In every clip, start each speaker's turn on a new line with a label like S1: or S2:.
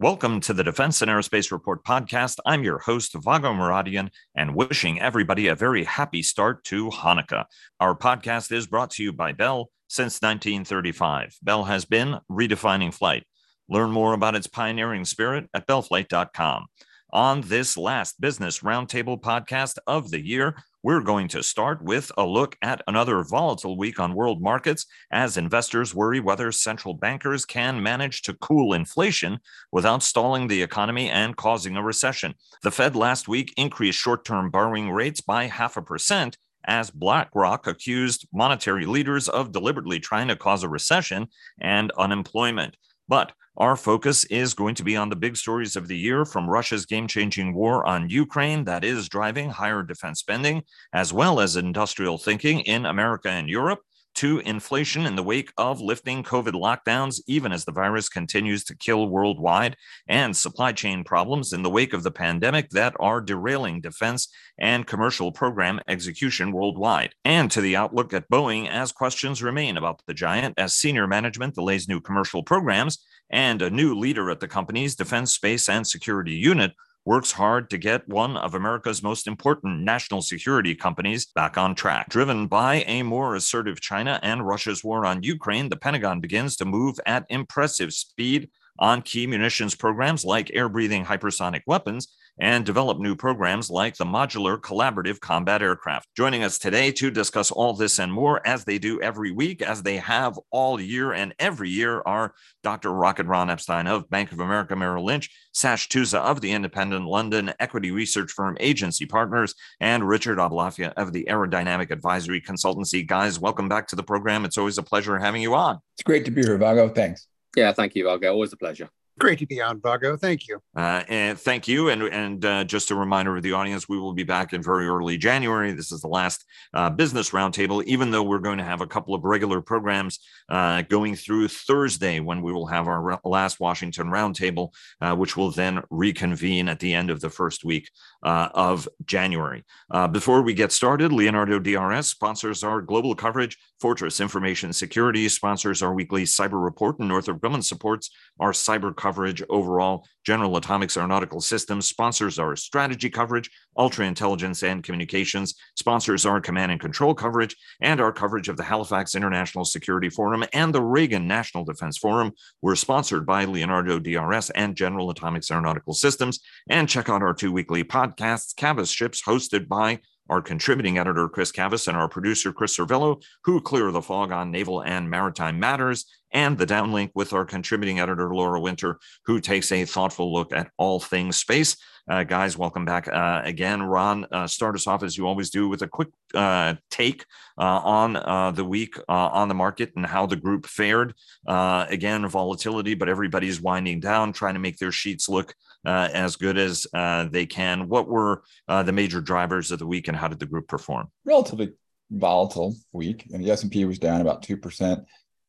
S1: Welcome to the Defense and Aerospace Report podcast. I'm your host, Vago Muradian, and wishing everybody a very happy start to Hanukkah. Our podcast is brought to you by Bell since 1935. Bell has been redefining flight. Learn more about its pioneering spirit at bellflight.com. On this last business roundtable podcast of the year, we're going to start with a look at another volatile week on world markets as investors worry whether central bankers can manage to cool inflation without stalling the economy and causing a recession. The Fed last week increased short term borrowing rates by half a percent as BlackRock accused monetary leaders of deliberately trying to cause a recession and unemployment. But our focus is going to be on the big stories of the year from Russia's game changing war on Ukraine that is driving higher defense spending, as well as industrial thinking in America and Europe, to inflation in the wake of lifting COVID lockdowns, even as the virus continues to kill worldwide, and supply chain problems in the wake of the pandemic that are derailing defense and commercial program execution worldwide, and to the outlook at Boeing as questions remain about the giant as senior management delays new commercial programs and a new leader at the company's defense, space, and security unit works hard to get one of America's most important national security companies back on track. Driven by a more assertive China and Russia's war on Ukraine, the Pentagon begins to move at impressive speed on key munitions programs like air breathing hypersonic weapons and develop new programs like the Modular Collaborative Combat Aircraft. Joining us today to discuss all this and more, as they do every week, as they have all year and every year, are Dr. Rocket Ron Epstein of Bank of America Merrill Lynch, Sash Tusa of the independent London equity research firm Agency Partners, and Richard Aboulafia of the Aerodynamic Advisory Consultancy. Guys, welcome back to the program. It's always a pleasure having you on.
S2: It's great to be here, Vago. Thanks.
S3: Yeah, thank you, Vago. Always a pleasure.
S4: Great to be on, Vago. Thank you.
S1: Uh, and thank you. And and uh, just a reminder of the audience, we will be back in very early January. This is the last uh, business roundtable, even though we're going to have a couple of regular programs uh, going through Thursday when we will have our last Washington roundtable, uh, which will then reconvene at the end of the first week uh, of January. before we get started, Leonardo DRS sponsors our global coverage. Fortress Information Security sponsors our weekly cyber report, and Northrop Grumman supports our cyber coverage overall. General Atomics Aeronautical Systems sponsors our strategy coverage, ultra intelligence and communications, sponsors our command and control coverage, and our coverage of the Halifax International Security Forum and the Reagan National Defense Forum. We're sponsored by Leonardo DRS and General Atomics Aeronautical Systems. And check out our two weekly podcasts, Cavas Ships, hosted by our contributing editor, Chris Cavas, and our producer, Chris Servello, who clear the fog on naval and maritime matters, and the downlink with our contributing editor, Laura Winter, who takes a thoughtful look at all things space. Uh, guys, welcome back uh, again. Ron, uh, start us off as you always do with a quick uh, take uh, on uh, the week on the market and how the group fared. again, volatility, but everybody's winding down, trying to make their sheets look as good as they can. What were the major drivers of the week, and how did the group perform?
S2: Relatively volatile week, and the S and P was down about two percent.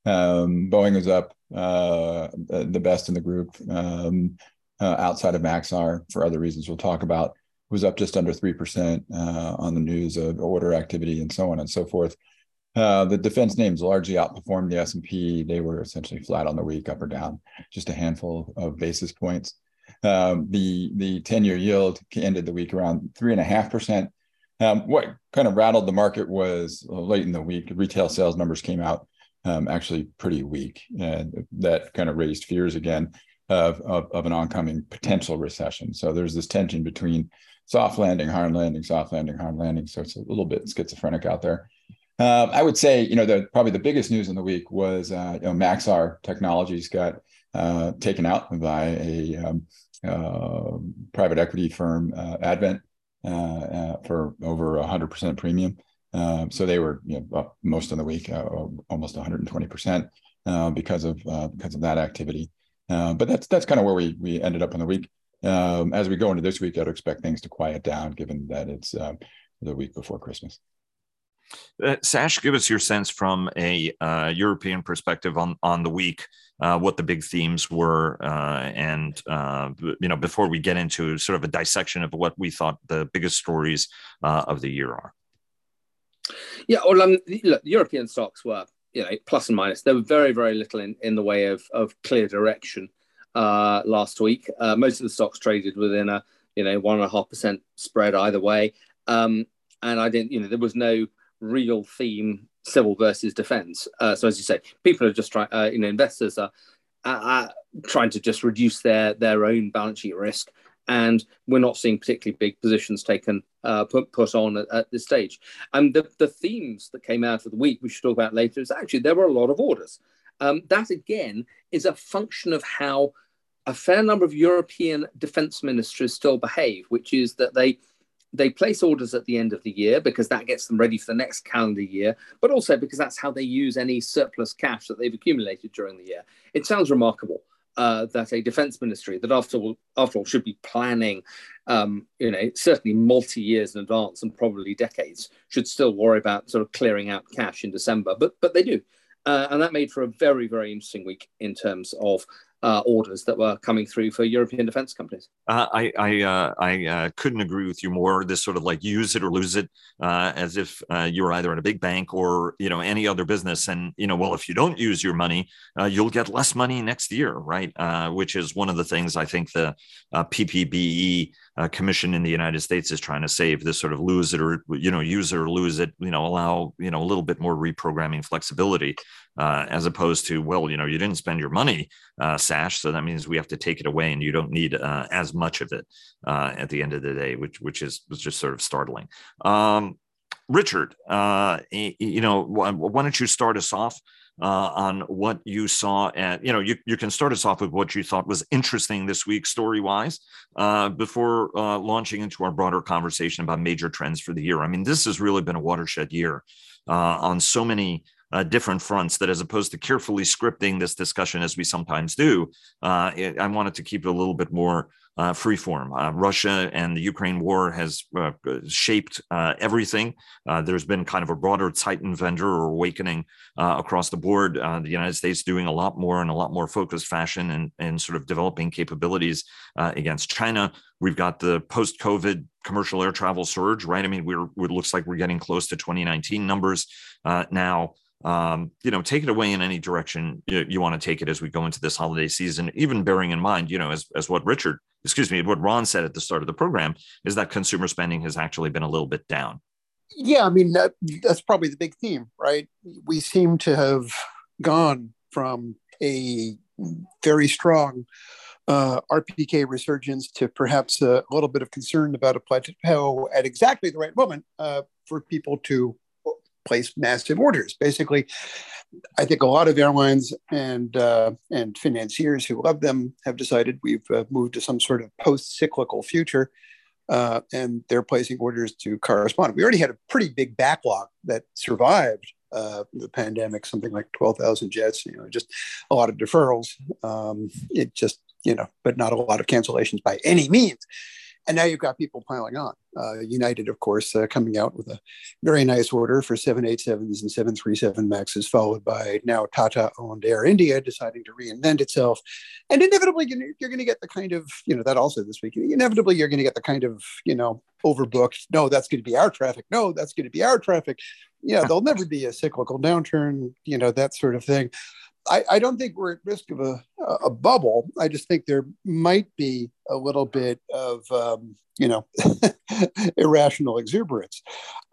S2: Um, Boeing was up the best in the group. Um, uh, outside of Maxar for other reasons we'll talk about was up just under 3% uh, on the news of order activity and so on and so forth. Uh, the defense names largely outperformed the S&P. They were essentially flat on the week, up or down, just a handful of basis points. Um, the the 10-year yield ended the week around 3.5%. Um, what kind of rattled the market was late in the week, retail sales numbers came out um, actually pretty weak. And that kind of raised fears again of, of, of an oncoming potential recession. So there's this tension between soft landing, hard landing, soft landing, hard landing. So it's a little bit schizophrenic out there. Um, I would say, you know, the probably the biggest news in the week was, uh, you know, Maxar Technologies got uh, taken out by a um, private equity firm, uh, Advent, uh, uh, for over 100% premium. Um, so they were, you know, up most of the week, almost 120% because of because of that activity. But that's that's kind of where we we ended up in the week. Um, as we go into this week, I'd expect things to quiet down, given that it's um, the week before Christmas.
S1: Uh, Sash, give us your sense from a uh, European perspective on on the week, uh, what the big themes were, uh, and uh, you know before we get into sort of a dissection of what we thought the biggest stories of the year are.
S3: Yeah, well, um, look, European stocks were you know plus and minus there was very very little in, in the way of, of clear direction uh, last week. Uh, most of the stocks traded within a you know one and a half percent spread either way, um, and I didn't. You know, there was no real theme civil versus defence. Uh, so as you say, people are just trying. Uh, you know, investors are trying to just reduce their their own balance sheet risk and we're not seeing particularly big positions taken uh, put, put on at, at, this stage. And the, the themes that came out of the week, we should talk about later, is actually there were a lot of orders. Um, that again is a function of how a fair number of European defense ministries still behave, which is that they they place orders at the end of the year because that gets them ready for the next calendar year, but also because that's how they use any surplus cash that they've accumulated during the year. It sounds remarkable uh, that a defense ministry that after all, after all should be planning, um, you know, certainly multi years in advance and probably decades, should still worry about sort of clearing out cash in December. But but they do, uh, and that made for a very very interesting week in terms of uh, orders that were coming through for European defense companies.
S1: Uh, I I, uh, I uh, couldn't agree with you more. This sort of like use it or lose it, uh, as if uh, you were either in a big bank or you know any other business, and you know well if you don't use your money, you'll get less money next year, right? which is one of the things I think the PPBE commission in the United States is trying to save. This sort of lose it or you know use it or lose it, you know allow you know a little bit more reprogramming flexibility, as opposed to well you know you didn't spend your money sash. So that means we have to take it away, and you don't need uh, as much of it uh, at the end of the day, which which is was just sort of startling. Um, Richard, uh, you know, why don't you start us off uh, on what you saw at, you know, you, you can start us off with what you thought was interesting this week, story wise, uh, before uh, launching into our broader conversation about major trends for the year. I mean, this has really been a watershed year uh, on so many uh, different fronts that as opposed to carefully scripting this discussion as we sometimes do, uh, it, I wanted to keep it a little bit more uh, freeform. Uh, Russia and the Ukraine war has uh, shaped uh, everything. Uh, there's been kind of a broader Zeitenwende or awakening uh, across the board. the United States doing a lot more in a lot more focused fashion and, and sort of developing capabilities against China. We've got the post-COVID commercial air travel surge, right? I mean, we're it looks like we're getting close to 2019 numbers now um, you know, take it away in any direction you, you want to take it as we go into this holiday season, even bearing in mind, you know, as, as what Richard, excuse me, what Ron said at the start of the program is that consumer spending has actually been a little bit down.
S4: Yeah, I mean, that, that's probably the big theme, right? We seem to have gone from a very strong uh, RPK resurgence to perhaps a little bit of concern about a plateau at exactly the right moment uh, for people to place massive orders. Basically, I think a lot of airlines and uh, and financiers who love them have decided we've uh, moved to some sort of post-cyclical future, uh, and they're placing orders to correspond. We already had a pretty big backlog that survived uh, the pandemic, something like twelve thousand jets. You know, just a lot of deferrals. Um, it just you know, but not a lot of cancellations by any means and now you've got people piling on. Uh, United, of course, uh, coming out with a very nice order for 787s and 737 Maxes, followed by now Tata owned Air India deciding to reinvent itself. And inevitably, you're going to get the kind of, you know, that also this week, inevitably, you're going to get the kind of, you know, overbooked. No, that's going to be our traffic. No, that's going to be our traffic. Yeah, there'll never be a cyclical downturn, you know, that sort of thing. I, I, don't think we're at risk of a, a bubble. I just think there might be a little bit of, um, you know, irrational exuberance.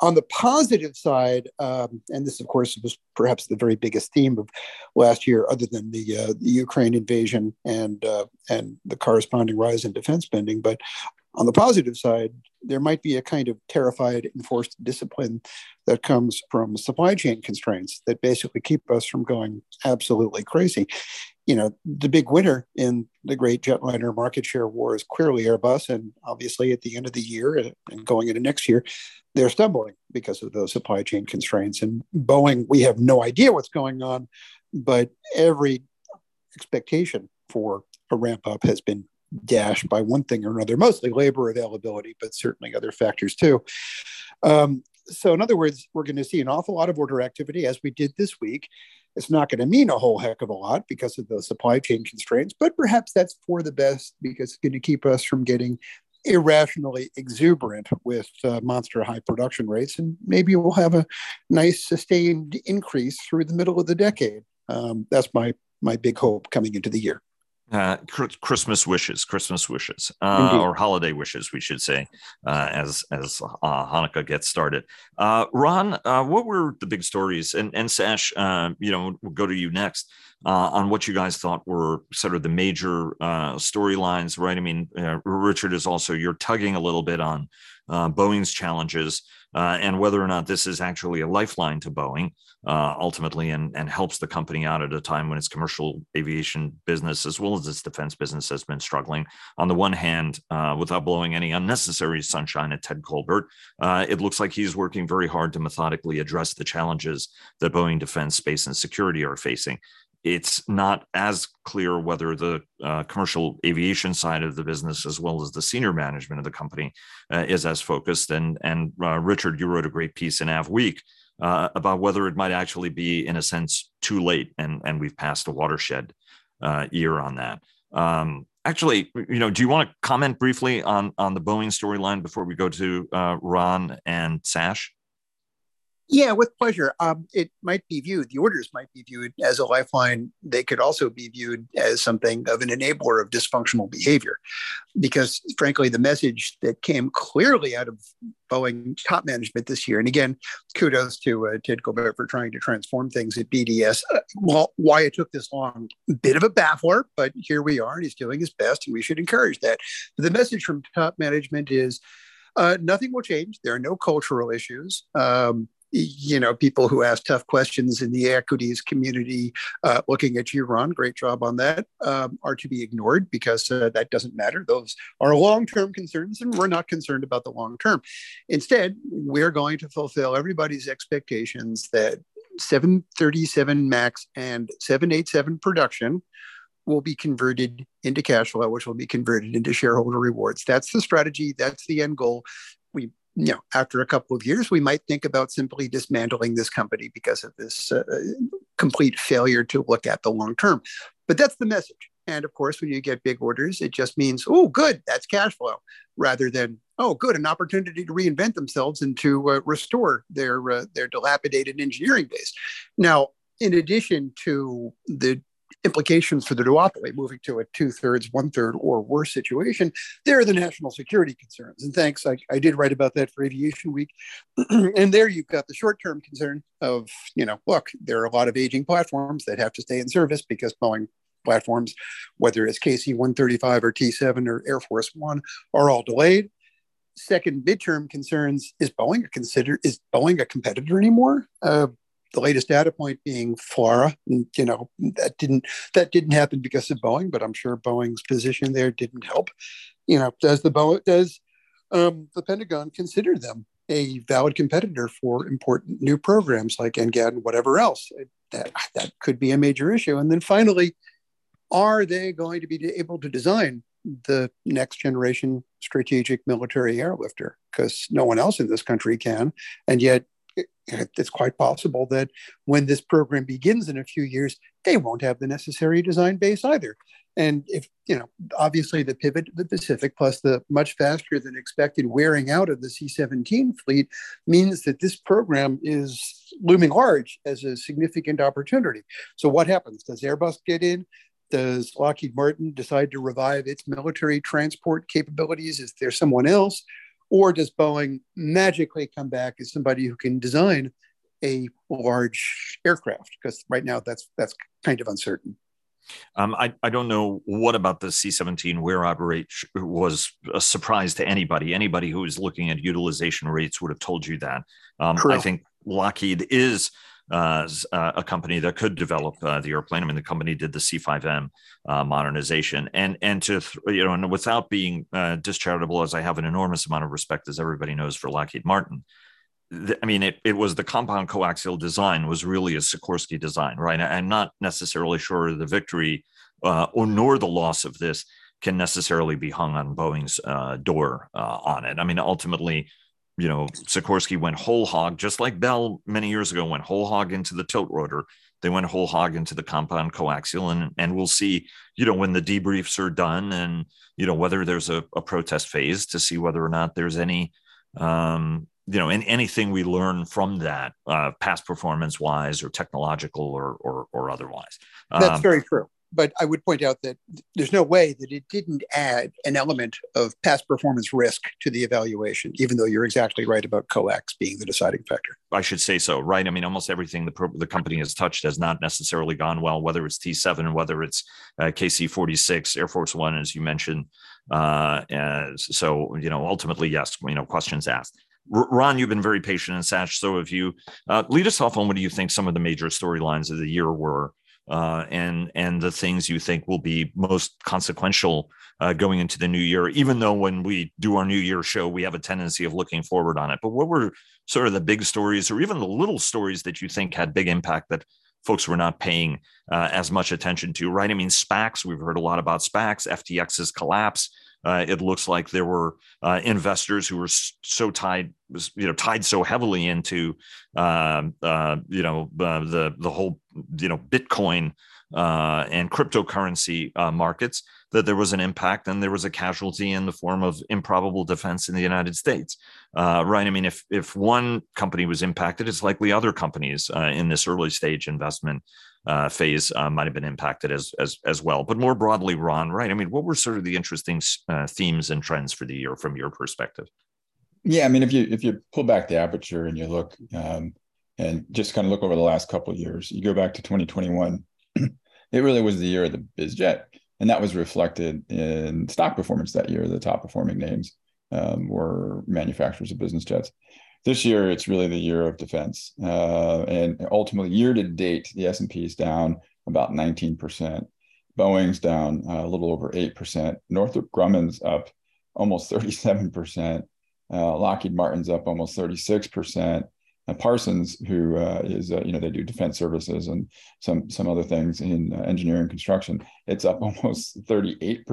S4: On the positive side, um, and this, of course, was perhaps the very biggest theme of last year, other than the, uh, the Ukraine invasion and uh, and the corresponding rise in defense spending. But on the positive side, there might be a kind of terrified enforced discipline that comes from supply chain constraints that basically keep us from going absolutely crazy. You know, the big winner in the great jetliner market share war is clearly Airbus. And obviously, at the end of the year uh, and going into next year, they're stumbling because of those supply chain constraints. And Boeing, we have no idea what's going on, but every expectation for a ramp up has been dashed by one thing or another, mostly labor availability, but certainly other factors too. Um, so, in other words, we're going to see an awful lot of order activity as we did this week. It's not going to mean a whole heck of a lot because of the supply chain constraints, but perhaps that's for the best because it's going to keep us from getting irrationally exuberant with uh, monster high production rates. And maybe we'll have a nice sustained increase through the middle of the decade. Um, that's my, my big hope coming into the year.
S1: Uh, Christmas wishes, Christmas wishes, uh, or holiday wishes, we should say, uh, as as uh, Hanukkah gets started. Uh, Ron, uh, what were the big stories? And and Sash, you know, we'll go to you next on what you guys thought were sort of the major storylines, right? I mean, Richard is also you're tugging a little bit on Boeing's challenges uh, and whether or not this is actually a lifeline to Boeing uh, ultimately and, and helps the company out at a time when its commercial aviation business as well as its defense business has been struggling. On the one hand, uh, without blowing any unnecessary sunshine at Ted Colbert, uh, it looks like he's working very hard to methodically address the challenges that Boeing Defense, Space, and Security are facing it's not as clear whether the uh, commercial aviation side of the business, as well as the senior management of the company, uh, is as focused. And and uh, Richard, you wrote a great piece in Av Week uh, about whether it might actually be, in a sense, too late, and and we've passed a watershed uh, year on that. Um, actually, you know, do you want to comment briefly on on the Boeing storyline before we go to uh, Ron and Sash?
S4: Yeah, with pleasure. Um, it might be viewed, the orders might be viewed as a lifeline. They could also be viewed as something of an enabler of dysfunctional behavior. Because, frankly, the message that came clearly out of Boeing top management this year, and again, kudos to uh, Ted Colbert for trying to transform things at BDS. Uh, well, why it took this long, bit of a baffler, but here we are, and he's doing his best, and we should encourage that. But the message from top management is uh, nothing will change. There are no cultural issues. Um, you know, people who ask tough questions in the equities community, uh, looking at you, Ron, great job on that, um, are to be ignored because uh, that doesn't matter. Those are long term concerns, and we're not concerned about the long term. Instead, we're going to fulfill everybody's expectations that 737 MAX and 787 production will be converted into cash flow, which will be converted into shareholder rewards. That's the strategy. That's the end goal. You know, after a couple of years, we might think about simply dismantling this company because of this uh, complete failure to look at the long term. But that's the message. And of course, when you get big orders, it just means, oh, good, that's cash flow, rather than, oh, good, an opportunity to reinvent themselves and to uh, restore their uh, their dilapidated engineering base. Now, in addition to the implications for the duopoly, moving to a two thirds, one third, or worse situation, there are the national security concerns. And thanks, I, I did write about that for Aviation Week. and there you've got the short term concern of, you know, look, there are a lot of aging platforms that have to stay in service because Boeing platforms, whether it's KC 135 or T 7 or Air Force One, are all delayed second midterm concerns is boeing a consider is boeing a competitor anymore uh, the latest data point being FLRAA. And, you know, that didn't that didn't happen because of Boeing, but I'm sure Boeing's position there didn't help. You know, does the Boeing does um, the Pentagon consider them a valid competitor for important new programs like NGAD and whatever else? That that could be a major issue. And then finally, are they going to be able to design the next generation strategic military airlifter? Because no one else in this country can, and yet it's quite possible that when this program begins in a few years, they won't have the necessary design base either. And if, you know, obviously the pivot to the Pacific plus the much faster than expected wearing out of the C 17 fleet means that this program is looming large as a significant opportunity. So, what happens? Does Airbus get in? Does Lockheed Martin decide to revive its military transport capabilities? Is there someone else? Or does Boeing magically come back as somebody who can design a large aircraft? Because right now that's that's kind of uncertain.
S1: Um, I, I don't know what about the C 17 wear out rate was a surprise to anybody. Anybody who was looking at utilization rates would have told you that. Um, I think Lockheed is uh, uh, a company that could develop uh, the airplane. I mean, the company did the C5M uh, modernization, and and to you know, and without being uh, discharitable, as I have an enormous amount of respect, as everybody knows, for Lockheed Martin. I mean, it, it was the compound coaxial design was really a Sikorsky design, right? I'm not necessarily sure the victory or nor the loss of this can necessarily be hung on Boeing's door on it. I mean, ultimately, you know, Sikorsky went whole hog, just like Bell many years ago went whole hog into the tilt rotor. They went whole hog into the compound coaxial, and and we'll see, you know, when the debriefs are done, and you know whether there's a, a protest phase to see whether or not there's any, um, you know, in anything we learn from that, uh, past performance wise or technological or or, or otherwise.
S4: Um, That's very true. But I would point out that there's no way that it didn't add an element of past performance risk to the evaluation, even though you're exactly right about COAX being the deciding factor.
S1: I should say so, right? I mean, almost everything the, the company has touched has not necessarily gone well, whether it's T7, whether it's uh, KC 46, Air Force One, as you mentioned. Uh, so, you know, ultimately, yes, you know, questions asked. Ron, you've been very patient and Sash, so have you. Uh, lead us off on what do you think some of the major storylines of the year were, uh, and and the things you think will be most consequential uh, going into the new year. Even though when we do our New Year show, we have a tendency of looking forward on it. But what were sort of the big stories, or even the little stories that you think had big impact that folks were not paying uh, as much attention to? Right? I mean, SPACs. We've heard a lot about SPACs. FTX's collapse uh, it looks like there were uh, investors who were so tied, you know, tied so heavily into, um, uh, you know, uh, the the whole, you know, Bitcoin uh, and cryptocurrency uh, markets that there was an impact and there was a casualty in the form of improbable defense in the United States. right? I mean, if if one company was impacted, it's likely other companies in this early stage investment uh, phase uh, might have been impacted as, as as well. But more broadly, Ron, right? I mean, what were sort of the interesting uh, themes and trends for the year from your perspective?
S2: Yeah, I mean, if you if you pull back the aperture and you look um, and just kind of look over the last couple years, you go back to 2021, it really was the year of the biz jet, and that was reflected in stock performance that year. The top performing names um, were manufacturers of business jets this year it's really the year of defense uh, and ultimately year to date the s&p is down about 19% boeing's down uh, a little over 8% northrop grumman's up almost 37% uh, lockheed martin's up almost 36% and parsons who uh, is uh, you know they do defense services and some some other things in uh, engineering construction it's up almost 38%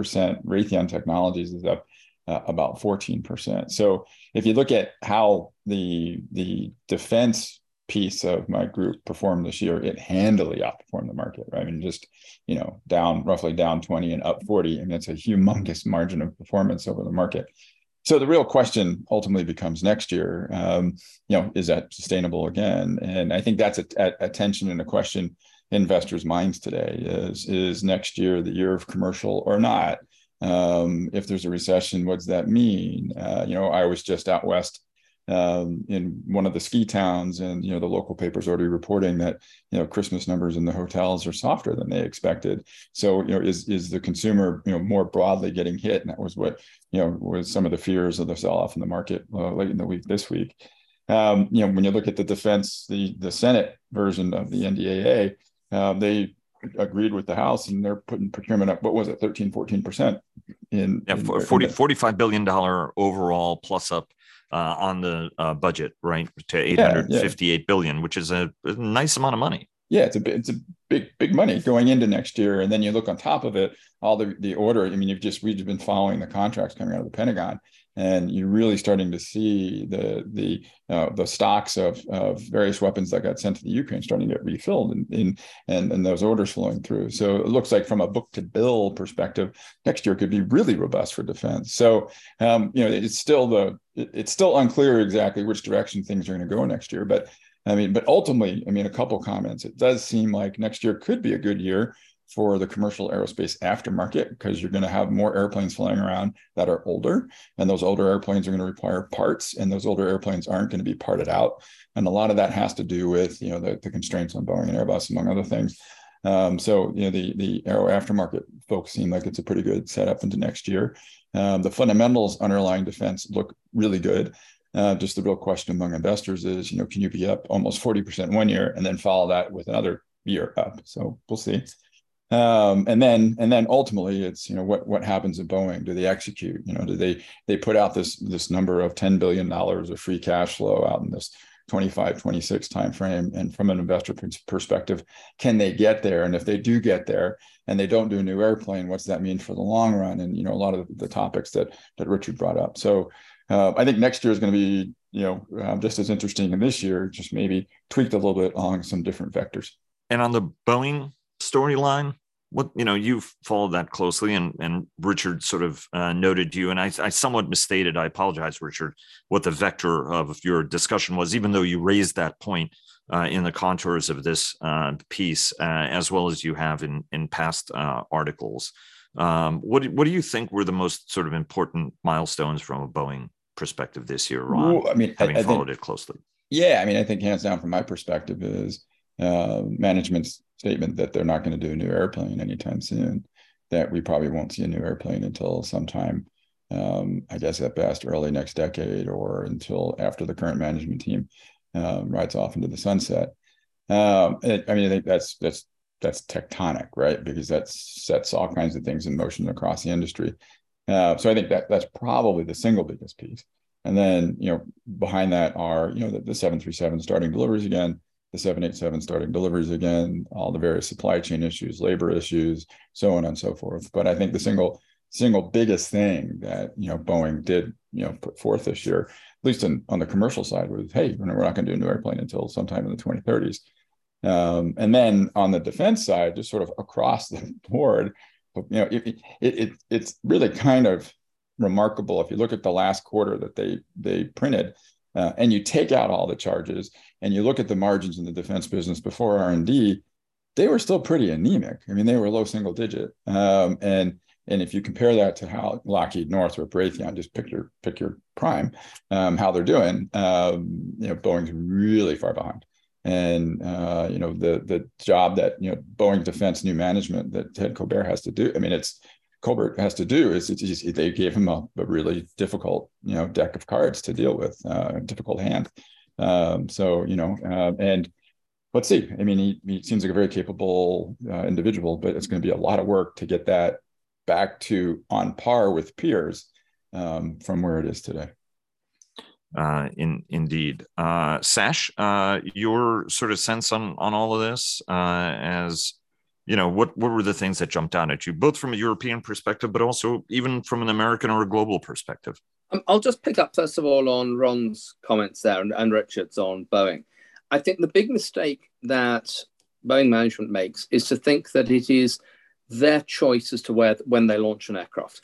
S2: raytheon technologies is up uh, about 14%. So if you look at how the the defense piece of my group performed this year, it handily outperformed the market, right? I mean, just, you know, down roughly down 20 and up 40. and that's a humongous margin of performance over the market. So the real question ultimately becomes next year, um, you know, is that sustainable again? And I think that's a, a, a tension and a question investors' minds today is, is next year the year of commercial or not? Um, if there's a recession, what does that mean? Uh, you know, I was just out west um, in one of the ski towns, and you know the local papers already reporting that you know Christmas numbers in the hotels are softer than they expected. So you know, is is the consumer you know more broadly getting hit? And that was what you know was some of the fears of the sell-off in the market uh, late in the week this week. Um, you know, when you look at the defense, the the Senate version of the NDAA, uh, they agreed with the House and they're putting procurement up, what was it, 13, 14% in,
S1: yeah, in 40, $45 billion overall plus up uh, on the uh, budget, right, to eight hundred fifty-eight yeah, yeah. billion, which is a, a, nice amount of money.
S2: Yeah, it's a it's a big big money going into next year, and then you look on top of it, all the the order. I mean, you've just we've been following the contracts coming out of the Pentagon, and you're really starting to see the the uh, the stocks of of various weapons that got sent to the Ukraine starting to get refilled and and and, and those orders flowing through. So it looks like from a book to bill perspective, next year could be really robust for defense. So um, you know it's still the it's still unclear exactly which direction things are going to go next year, but I mean, but ultimately, I mean, a couple comments. It does seem like next year could be a good year for the commercial aerospace aftermarket because you're going to have more airplanes flying around that are older and those older airplanes are going to require parts and those older airplanes aren't going to be parted out and a lot of that has to do with you know the, the constraints on boeing and airbus among other things um, so you know the the aero aftermarket folks seem like it's a pretty good setup into next year um, the fundamentals underlying defense look really good uh, just the real question among investors is, you know, can you be up almost 40% one year and then follow that with another year up? So we'll see. Um, and then and then ultimately it's you know what what happens at Boeing? Do they execute? You know, do they they put out this this number of ten billion dollars of free cash flow out in this 25 26 timeframe? And from an investor perspective can they get there? And if they do get there and they don't do a new airplane what's that mean for the long run? And you know a lot of the topics that that richard brought up. So uh, i think next year is going to be you know uh, just as interesting. In this year just maybe tweaked a little bit along some different vectors.
S1: And on the boeing storyline? What you know you've followed that closely and and richard sort of uh, noted you and I, I somewhat misstated i apologize richard what the vector of your discussion was even though you raised that point uh, in the contours of this uh, piece uh, as well as you have in in past uh, articles. Um, what, what do you think were the most sort of important milestones from a boeing perspective this year ron well, i mean having I, I followed think, it closely?
S2: Yeah i mean i think hands down from my perspective is uh, management's statement that they're not going to do a new airplane anytime soon, that we probably won't see a new airplane until sometime, um, I guess at best early next decade or until after the current management team um, rides off into the sunset. Um, it, I mean, I think that's that's that's tectonic, right? Because that sets all kinds of things in motion across the industry. Uh, so I think that that's probably the single biggest piece. And then, you know, behind that are, you know, the, the 737 starting deliveries again, the 787 starting deliveries again, all the various supply chain issues, labor issues, so on and so forth. But I think the single single biggest thing that you know Boeing did you know put forth this year, at least in, on the commercial side, was hey, we're not going to do a new airplane until sometime in the 2030s. Um, and then on the defense side, just sort of across the board, you know, it, it, it it's really kind of remarkable if you look at the last quarter that they they printed uh, and you take out all the charges and you look at the margins in the defense business before r&d they were still pretty anemic. I mean they were low single digit. Um, and and if you compare that to how lockheed northrop raytheon just pick your pick your prime um, how they're doing um, you know boeing's really far behind. And uh, you know the the job that you know boeing defense new management that ted colbert has to do i mean it's Colbert has to do is they gave him a, a, really difficult, you know, deck of cards to deal with, uh, difficult hand. Um, so you know, uh, and let's see. I mean, he, he seems like a very capable uh, individual, but it's going to be a lot of work to get that back to on par with peers um, from where it is today.
S1: Uh, in indeed, uh, Sash, uh, your sort of sense on on all of this uh, as you know what what were the things that jumped out at you both from a european perspective but also even from an american or a global perspective?
S3: Um, i'll just pick up first of all on ron's comments there and, and richard's on boeing. I think the big mistake that boeing management makes is to think that it is their choice as to where when they launch an aircraft.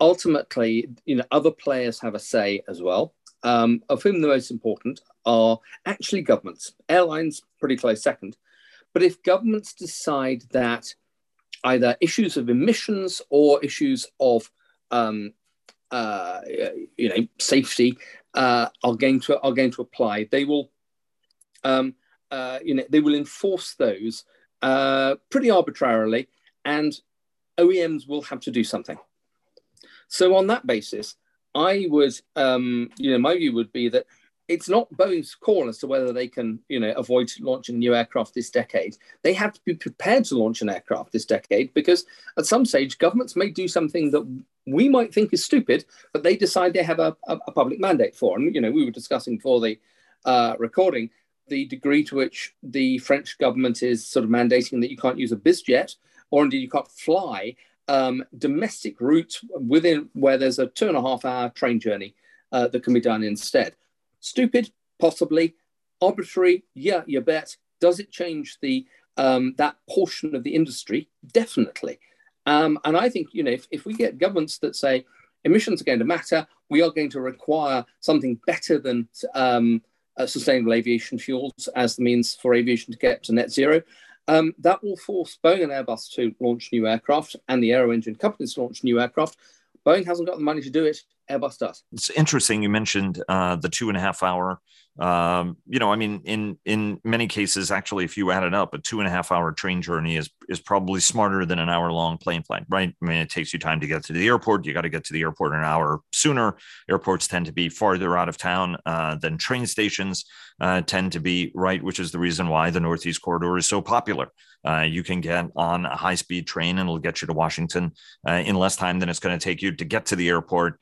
S3: Ultimately you know other players have a say as well um, of whom the most important are actually governments. Airlines pretty close second but if governments decide that either issues of emissions or issues of um, uh, you know safety uh, are going to are going to apply, they will um, uh, you know they will enforce those uh, pretty arbitrarily, and OEMs will have to do something. So on that basis, I would um, you know my view would be that it's not Boeing's call as to whether they can, you know, avoid launching new aircraft this decade. They have to be prepared to launch an aircraft this decade because at some stage governments may do something that we might think is stupid, but they decide they have a, a, a public mandate for. And you know, we were discussing before the uh, recording the degree to which the French government is sort of mandating that you can't use a bizjet, or indeed you can't fly um, domestic routes within where there's a two and a half hour train journey uh, that can be done instead. Stupid, possibly. Arbitrary, yeah, you bet. Does it change the um, that portion of the industry? Definitely. Um, and I think you know if, if we get governments that say emissions are going to matter, we are going to require something better than um, uh, sustainable aviation fuels as the means for aviation to get to net zero. Um, that will force Boeing and Airbus to launch new aircraft and the aero engine companies to launch new aircraft. Boeing hasn't got the money to do it. Airbus does.
S1: It's interesting. You mentioned uh, the two and a half hour. Um, you know, I mean, in in many cases, actually, if you add it up, a two and a half hour train journey is is probably smarter than an hour long plane flight, right? I mean, it takes you time to get to the airport. You got to get to the airport an hour sooner. Airports tend to be farther out of town uh, than train stations uh, tend to be, right? Which is the reason why the Northeast Corridor is so popular. Uh, you can get on a high speed train and it'll get you to Washington uh, in less time than it's going to take you to get to the airport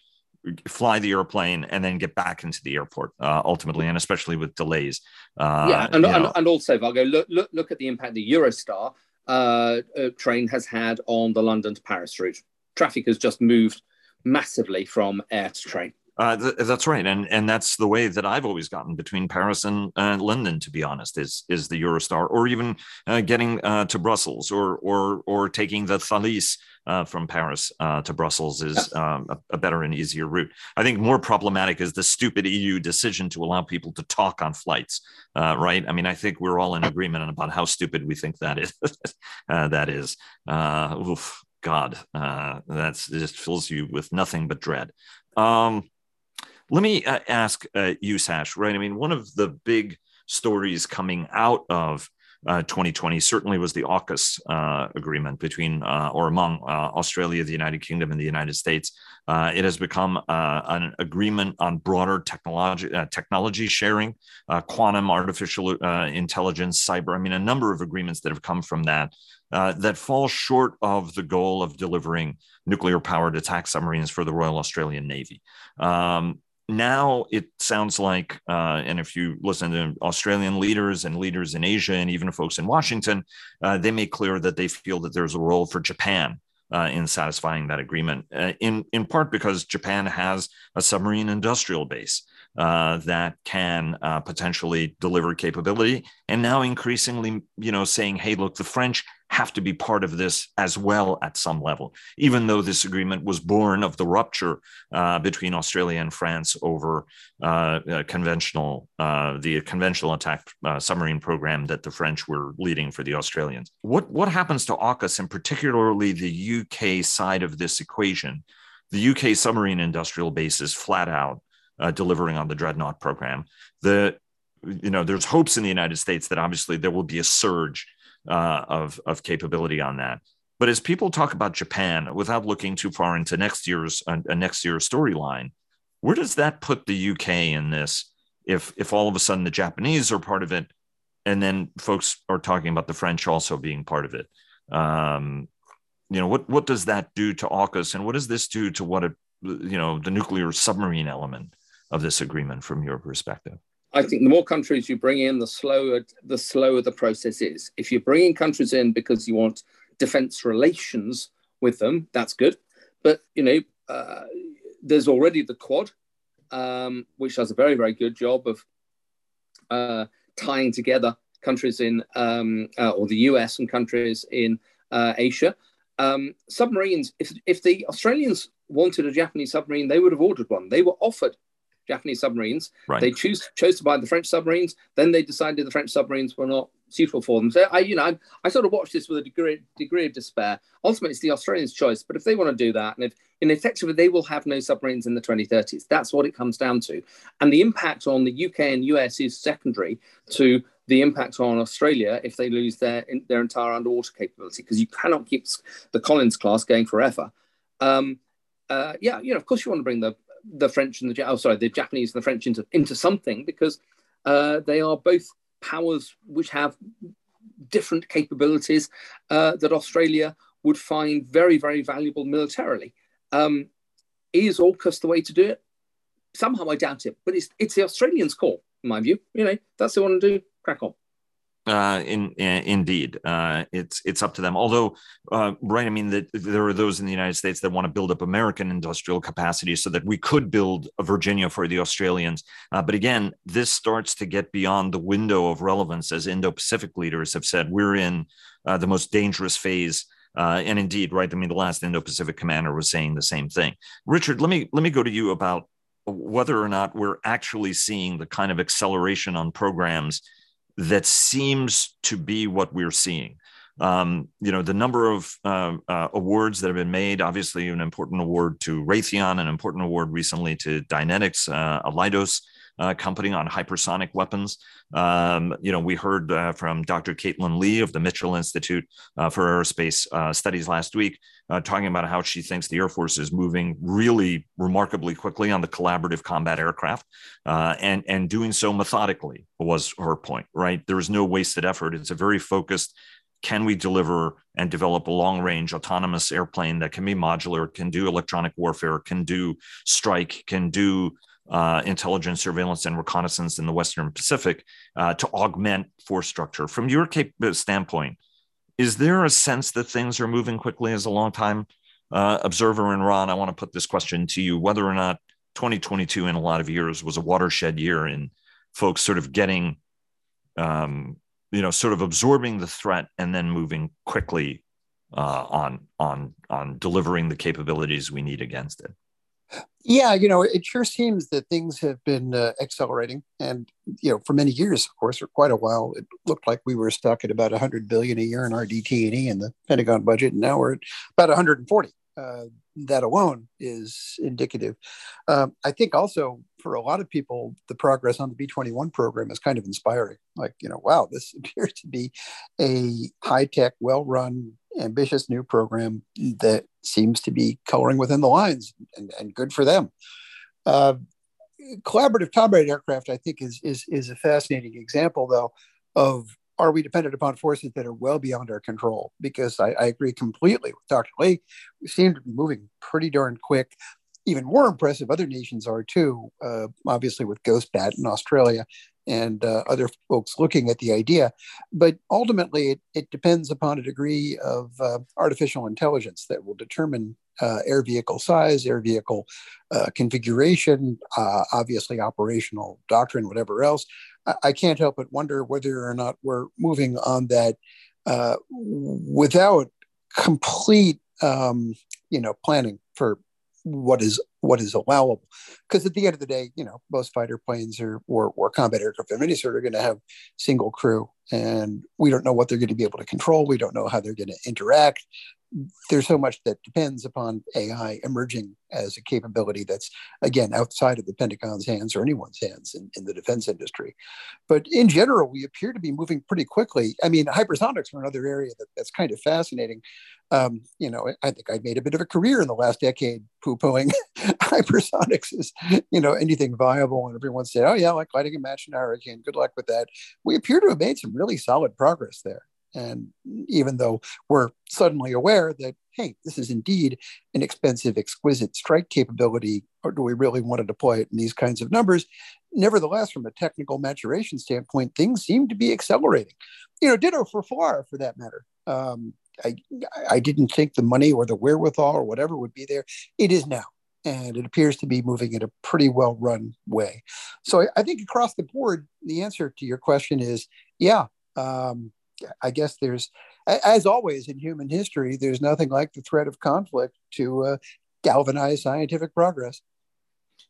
S1: fly the airplane and then get back into the airport uh, ultimately, and especially with delays.
S3: Uh, yeah, and, and, and, also, Vago, look, look, look at the impact the Eurostar uh, uh, train has had on the London to Paris route. Traffic has just moved massively from air to train.
S1: Uh, th- that's right, and and that's the way that I've always gotten between Paris and uh, London. To be honest, is is the Eurostar, or even uh, getting uh, to Brussels, or or or taking the Thalys uh, from Paris uh, to Brussels is um, a, a, better and easier route. I think more problematic is the stupid EU decision to allow people to talk on flights. right? I mean, I think we're all in agreement about how stupid we think that is. that is. Oof, God, that's just fills you with nothing but dread. Um, let me uh, ask uh, you, Sash, right? I mean, one of the big stories coming out of uh, 2020 certainly was the AUKUS uh, agreement between uh, or among uh, Australia, the United Kingdom, and the United States. Uh, it has become uh, an agreement on broader technology technology sharing, quantum, artificial intelligence, cyber. I mean, a number of agreements that have come from that that fall short of the goal of delivering nuclear powered attack submarines for the Royal Australian Navy. Um, now it sounds like, uh, and if you listen to Australian leaders and leaders in Asia and even folks in Washington, uh, they make clear that they feel that there's a role for Japan uh, in satisfying that agreement, uh, in in part because Japan has a submarine industrial base uh, that can uh, potentially deliver capability, and now increasingly, you know, saying, "Hey, look, the French have to be part of this as well at some level, even though this agreement was born of the rupture uh, between Australia and France over uh, uh, conventional, uh, the conventional attack uh, submarine program that the French were leading for the Australians. What, what happens to AUKUS and particularly the UK side of this equation? The UK submarine industrial base is flat out uh, delivering on the Dreadnought program. The you know, there's hopes in the United States that obviously there will be a surge uh, of of capability on that. But as people talk about Japan, without looking too far into next year's uh, next year's storyline, where does that put the UK in this? If if all of a sudden the Japanese are part of it, and then folks are talking about the French also being part of it, um, you know what what does that do to AUKUS, and what does this do to what a you know the nuclear submarine element of this agreement from your perspective?
S3: I think the more countries you bring in, the slower the slower the process is. If you're bringing countries in because you want defence relations with them, that's good. But you know, uh, there's already the Quad, um, which does a very very good job of uh, tying together countries in um, uh, or the US and countries in uh, Asia. Um, submarines. If if the Australians wanted a Japanese submarine, they would have ordered one. They were offered Japanese submarines. Right. They choose chose to buy the French submarines. Then they decided the French submarines were not suitable for them. So I, you know, I, I sort of watched this with a degree, degree of despair. Ultimately, it's the Australians' choice. But if they want to do that, and if and effectively they will have no submarines in the 2030s, that's what it comes down to. And the impact on the UK and US is secondary to the impact on Australia if they lose their their entire underwater capability, because you cannot keep the Collins class going forever. Um, uh, yeah, you know, of course you want to bring the the French and the oh sorry the Japanese and the French into into something because uh, they are both powers which have different capabilities uh, that Australia would find very very valuable militarily. Um, is AUKUS the way to do it? Somehow I doubt it, but it's it's the Australians' call, in my view. You know that's the one to do. Crack on.
S1: Uh, in, in, indeed, uh, it's it's up to them. Although, uh, right, I mean there are those in the United States that want to build up American industrial capacity so that we could build a Virginia for the Australians. Uh, but again, this starts to get beyond the window of relevance, as Indo-Pacific leaders have said. We're in uh, the most dangerous phase. And indeed, right. I mean, the last Indo-Pacific commander was saying the same thing. Richard, let me let me go to you about whether or not we're actually seeing the kind of acceleration on programs that seems to be what we're seeing. Um, you know, the number of uh, uh, awards that have been made, obviously an important award to Raytheon, an important award recently to Dynetics, uh, a Leidos uh, company on hypersonic weapons. Um, you know, we heard uh, from Dr. Caitlin Lee of the Mitchell Institute uh, for Aerospace uh, Studies last week, talking about how she thinks the Air Force is moving really remarkably quickly on the collaborative combat aircraft, and and doing so methodically was her point. Right, there is no wasted effort. It's a very focused can we deliver and develop a long range autonomous airplane that can be modular, can do electronic warfare, can do strike, can do uh, intelligence, surveillance, and reconnaissance in the Western Pacific uh, to augment force structure. From your cap- standpoint, is there a sense that things are moving quickly as a long time uh, observer? And Ron, I want to put this question to you whether or not 2022 in a lot of years was a watershed year in folks sort of getting, um, you know, sort of absorbing the threat and then moving quickly uh, on on on delivering the capabilities we need against it.
S4: Yeah, you know, it sure seems that things have been uh, accelerating, and you know, for many years, of course, for quite a while, it looked like we were stuck at about 100 billion a year in RDT&E in the Pentagon budget, and now we're at about 140. Uh, that alone is indicative. Um, I think also for a lot of people, the progress on the B 21 program is kind of inspiring. Like, you know, wow, this appears to be a high tech, well run, ambitious new program that seems to be coloring within the lines and, and good for them. Uh, collaborative combat aircraft, I think, is, is, is a fascinating example, though, of are we dependent upon forces that are well beyond our control? Because I, I agree completely with Dr. Lee. We seem to be moving pretty darn quick. Even more impressive, other nations are too, uh, obviously with Ghost Bat in Australia and uh, other folks looking at the idea. But ultimately, it, it depends upon a degree of uh, artificial intelligence that will determine uh, air vehicle size, air vehicle uh, configuration, uh, obviously operational doctrine, whatever else. I, I, can't help but wonder whether or not we're moving on that uh, without complete, um, you know, planning for what is what is allowable. Because at the end of the day, you know, most fighter planes or or, or combat aircraft of any sort are going to have single crew, and we don't know what they're going to be able to control. We don't know how they're going to interact there's so much that depends upon AI emerging as a capability that's, again, outside of the Pentagon's hands or anyone's hands in, in the defense industry. But in general, we appear to be moving pretty quickly. I mean, hypersonics are another area that, that's kind of fascinating. Um, you know, I think I made a bit of a career in the last decade poo-pooing hypersonics is, you know, anything viable. And everyone said, oh, yeah, like lighting a match in a hurricane. Good luck with that. We appear to have made some really solid progress there. And even though we're suddenly aware that, hey, this is indeed an expensive, exquisite strike capability, or do we really want to deploy it in these kinds of numbers? Nevertheless, from a technical maturation standpoint, things seem to be accelerating. You know, ditto for FLRAA for that matter. Um, I, I didn't think the money or the wherewithal or whatever would be there. It is now. And it appears to be moving in a pretty well run way. So I, I think across the board, the answer to your question is yeah, um, I guess there's, as always in human history, there's nothing like the threat of conflict to uh, galvanize scientific progress.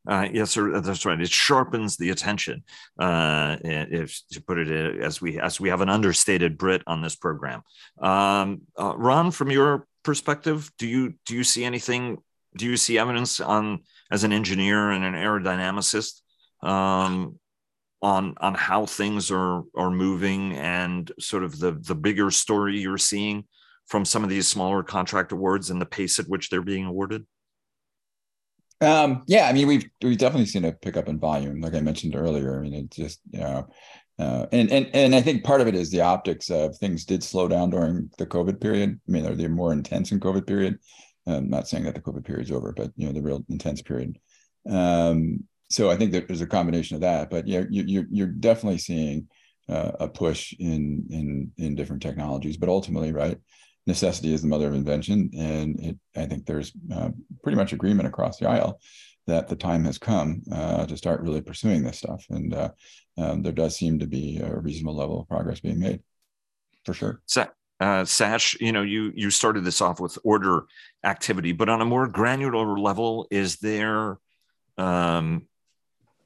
S1: Uh, yes, sir, that's right. It sharpens the attention. Uh, if to put it uh, as we as we have an understated Brit on this program. Um, uh, Ron, from your perspective, do you do you see anything? Do you see evidence on as an engineer and an aerodynamicist um, on on how things are are moving and sort of the the bigger story you're seeing from some of these smaller contract awards and the pace at which they're being awarded?
S2: Um, yeah, I mean we've we've definitely seen a pickup in volume, like I mentioned earlier. I mean, it just you know, uh, and and and I think part of it is the optics of things did slow down during the COVID period. I mean, they're, they're more intense in COVID period. I'm not saying that the COVID period is over, but you know the real intense period. Um, so I think that there's a combination of that, but yeah, you're you're definitely seeing uh, a push in in in different technologies, but ultimately, right, necessity is the mother of invention, and it, I think there's uh, pretty much agreement across the aisle that the time has come uh, to start really pursuing this stuff, and uh, um, there does seem to be a reasonable level of progress being made, for sure.
S1: So, uh, Sash, you know, you you started this off with order activity, but on a more granular level, is there um,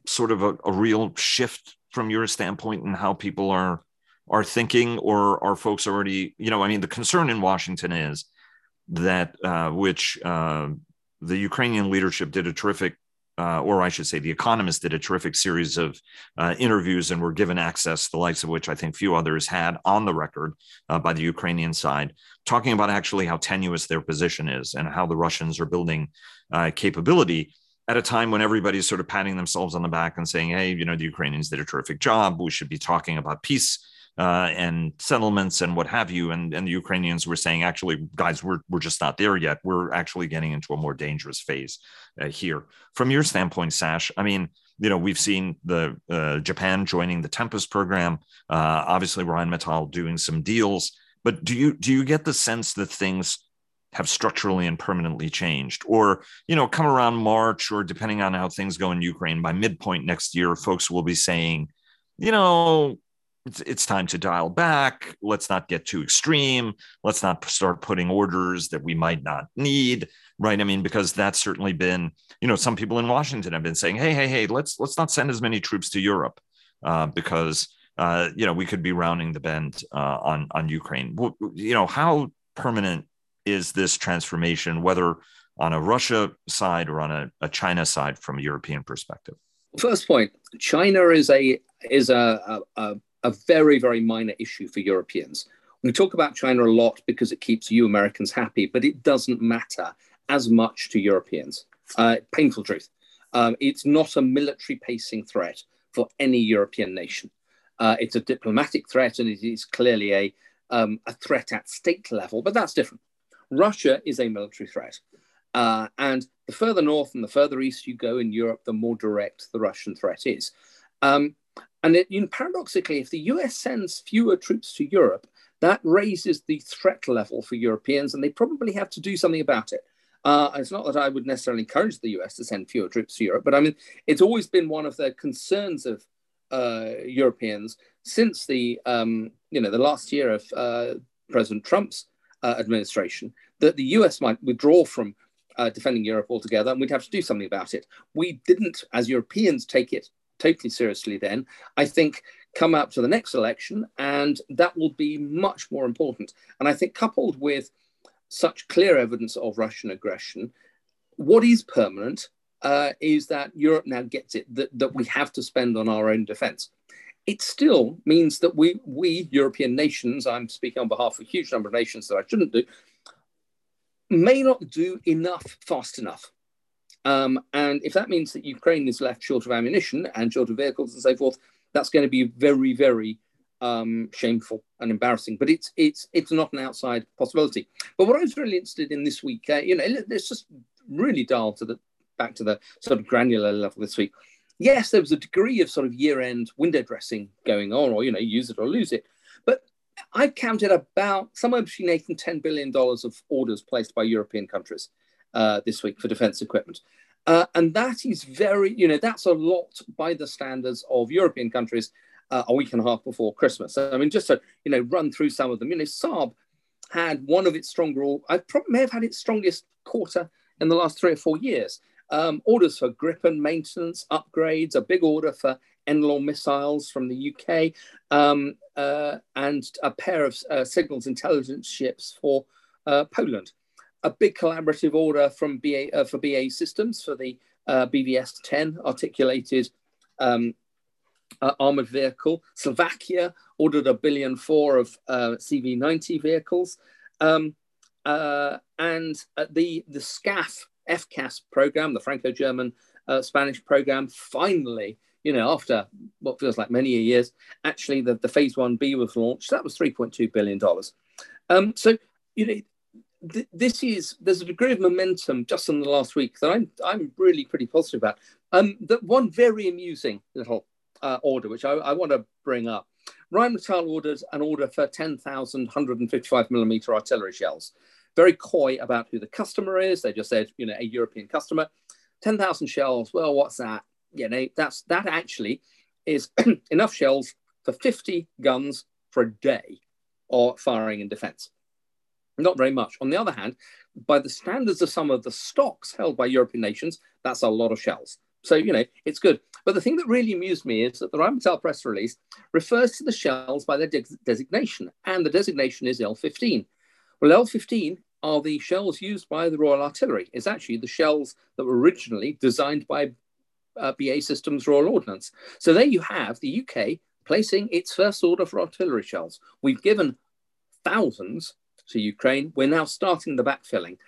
S1: sort of a, a real shift from your standpoint in how people are are thinking, or are folks already? You know, I mean, the concern in Washington is that uh, which uh, the Ukrainian leadership did a terrific, uh, or I should say, the Economist did a terrific series of uh, interviews and were given access, the likes of which I think few others had on the record uh, by the Ukrainian side, talking about actually how tenuous their position is and how the Russians are building uh, capability at a time when everybody's sort of patting themselves on the back and saying, hey, you know, the Ukrainians did a terrific job. We should be talking about peace uh, and settlements and what have you. And, and the Ukrainians were saying, actually, guys, we're, we're just not there yet. We're actually getting into a more dangerous phase uh, here. From your standpoint, Sash, I mean, you know, we've seen the uh, Japan joining the Tempest program. Uh, obviously, Rheinmetall doing some deals. But do you do you get the sense that things have structurally and permanently changed or you know come around march or depending on how things go in ukraine by midpoint next year folks will be saying you know it's, it's time to dial back. Let's not get too extreme. Let's not start putting orders that we might not need right? I mean because that's certainly been you know some people in washington have been saying hey hey hey let's let's not send as many troops to europe uh, because uh, you know we could be rounding the bend uh, on on ukraine. You know how permanent is this transformation, whether on a Russia side or on a, a China side from a European perspective?
S3: First point: China is a is a, a, a very very minor issue for Europeans. We talk about China a lot because it keeps you Americans happy, but it doesn't matter as much to Europeans. Uh, painful truth. Um, it's not a military pacing threat for any European nation. Uh, it's a diplomatic threat, and it is clearly a um, a threat at state level, but that's different. Russia is a military threat. Uh, and the further north and the further east you go in Europe, the more direct the Russian threat is. Um, and it, know, paradoxically, if the US sends fewer troops to Europe, that raises the threat level for Europeans, and they probably have to do something about it. Uh, it's not that I would necessarily encourage the US to send fewer troops to Europe, but I mean, it's always been one of the concerns of uh, Europeans since the um, you know the last year of uh, President Trump's uh, administration that the US might withdraw from uh, defending Europe altogether, and we'd have to do something about it. We didn't, as Europeans, take it totally seriously then. I think come up to the next election, and that will be much more important. And I think coupled with such clear evidence of Russian aggression, what is permanent uh, is that Europe now gets it that, that we have to spend on our own defense it still means that we, we European nations, I'm speaking on behalf of a huge number of nations that I shouldn't do, may not do enough fast enough. Um, and if that means that Ukraine is left short of ammunition and short of vehicles and so forth, that's going to be very, very um, shameful and embarrassing. But it's it's it's not an outside possibility. But what I was really interested in this week, uh, you know, let's just really dial to the back to the sort of granular level this week yes, there was a degree of sort of year-end window dressing going on, or you know, use it or lose it. But I counted about somewhere between eight and ten billion dollars of orders placed by European countries uh, this week for defence equipment. Uh, and that is very, you know, that's a lot by the standards of European countries uh, a week and a half before Christmas. I mean, just to, you know, run through some of them, you know, Saab had one of its stronger, I probably may have had its strongest quarter in the last three or four years. Um, orders for Gripen maintenance, upgrades, a big order for NLAW missiles from the UK, um, uh, and a pair of uh, signals intelligence ships for uh, Poland. A big collaborative order from BA, uh, for BAE Systems for the uh, BvS 10 articulated um, uh, armored vehicle. Slovakia ordered a billion four of CV 90 vehicles. Um, and the, the SCAF FCAS program, the Franco German uh, Spanish program, finally, you know, after what feels like many years, actually the, the phase 1B was launched. That was $3.2 billion. Um, so, you know, th- this is, there's a degree of momentum just in the last week that I'm, I'm really pretty positive about. Um, that one very amusing little uh, order, which I, I want to bring up. Ryan Rheinmetall ordered an order for 10,000 155 millimeter artillery shells very coy about who the customer is. They just said, you know, a European customer. 10,000 shells. Well, what's that? You know, that's that actually is enough shells for 50 guns for a day or firing in defense. Not very much. On the other hand, by the standards of some of the stocks held by European nations, that's a lot of shells. So, you know, it's good. But the thing that really amused me is that the Rheinmetall press release refers to the shells by their de- designation, and the designation is L15. Well, L-15 are the shells used by the Royal Artillery. It's actually the shells that were originally designed by uh, BAE Systems Royal Ordnance. So there you have the UK placing its first order for artillery shells. We've given thousands to Ukraine. We're now starting the backfilling.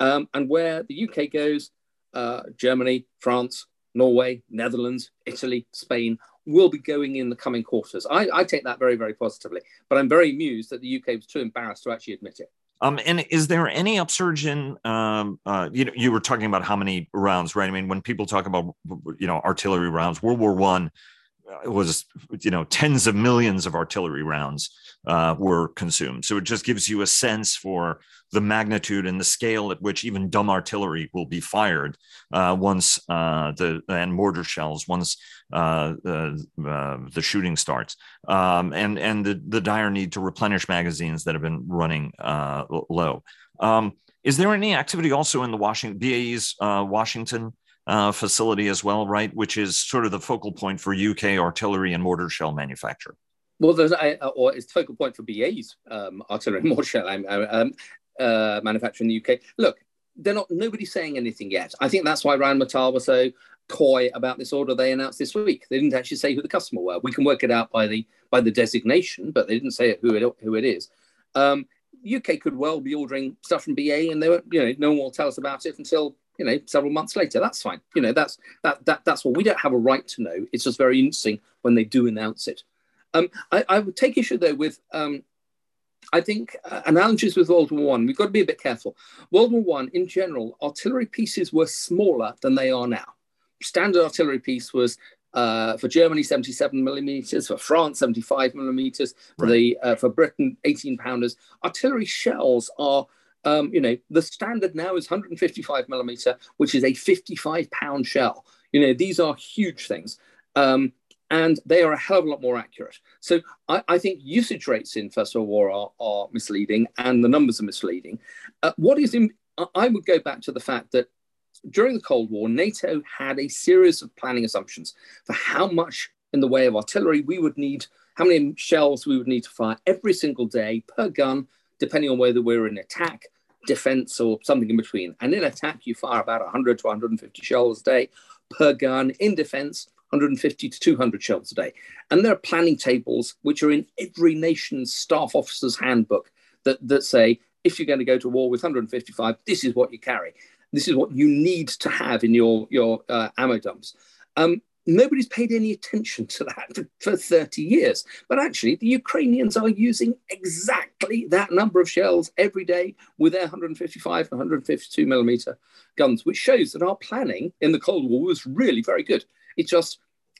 S3: Um, and where the UK goes, uh, Germany, France, Norway, Netherlands, Italy, Spain will be going in the coming quarters. I, I, take that very, very positively, but I'm very amused that the UK was too embarrassed to actually admit it.
S1: Um, and is there any upsurge in, um, uh, you know, you were talking about how many rounds, right? I mean, when people talk about, you know, artillery rounds, World War One, was you know tens of millions of artillery rounds uh, were consumed. So it just gives you a sense for the magnitude and the scale at which even dumb artillery will be fired uh, once uh, the and mortar shells once uh, the shooting starts, um, and and the the dire need to replenish magazines that have been running uh, low. Um, is there any activity also in the Washington BAE's uh, Washington? Uh, facility as well, right? Which is sort of the focal point for UK artillery and mortar shell manufacture.
S3: Well, there's a, or it's focal point for BA's um, artillery and mortar shell um, uh, manufacturer in the UK. Look, they're not. Nobody's saying anything yet. I think that's why Rheinmetall was so coy about this order they announced this week. They didn't actually say who the customer were. We can work it out by the by the designation, but they didn't say who it who it is. Um, UK could well be ordering stuff from BA, and they were, you know, no one will tell us about it until you know several months later that's fine you know that's that that that's what we don't have a right to know it's just very interesting when they do announce it um, I, I would take issue though with um, I think uh, analogies with World War One. We've got to be a bit careful. World War One, in general, artillery pieces were smaller than they are now. Standard artillery piece was uh, for Germany 77 millimeters, for France 75 millimeters, for right. the uh, for Britain 18 pounders. Artillery shells are um, you know, the standard now is 155 millimeter, which is a 55 pound shell. You know, these are huge things. Um, and they are a hell of a lot more accurate. So I, I think usage rates in First World War are, are misleading and the numbers are misleading. Uh, what is in, I would go back to the fact that during the Cold War, NATO had a series of planning assumptions for how much in the way of artillery we would need, how many shells we would need to fire every single day per gun, depending on whether we're in attack defense or something in between. And in attack, you fire about 100 to 150 shells a day per gun. In defense, 150 to 200 shells a day. And there are planning tables which are in every nation's staff officer's handbook that, that say, if you're going to go to war with 155, this is what you carry. This is what you need to have in your, your uh, ammo dumps. Um, nobody's paid any attention to that for, for 30 years. But actually, the Ukrainians are using exactly that number of shells every day with their 155 and 152 millimeter guns, which shows that our planning in the Cold War was really very good. It's just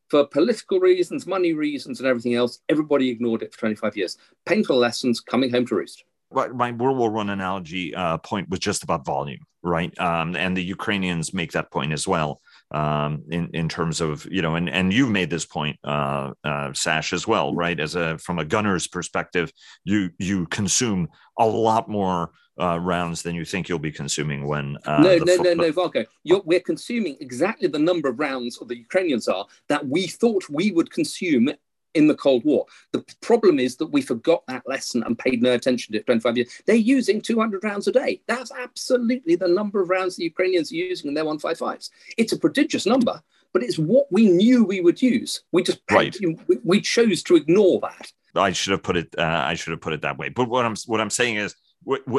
S3: for political reasons, money reasons, and everything else, everybody ignored it for 25 years. Painful lessons coming home to roost Right,
S1: my World War One analogy uh, point was just about volume, right? Um, and the Ukrainians make that point as well um, in in terms of you know, and and you've made this point, uh, uh, Sash, as well, right? As a from a gunner's perspective, you you consume a lot more uh, rounds than you think you'll be consuming when.
S3: Uh, no, no, no, no, Vago. You're, we're consuming exactly the number of rounds, or the Ukrainians are, that we thought we would consume in the Cold War. The problem is that we forgot that lesson and paid no attention to it 25 years. They're using 200 rounds a day. That's absolutely the number of rounds the Ukrainians are using in their 155s. It's a prodigious number, but it's what we knew we would use. We just right. we, chose to ignore that.
S1: I should have put it. Uh, I should have put it that way. But what I'm what I'm saying is,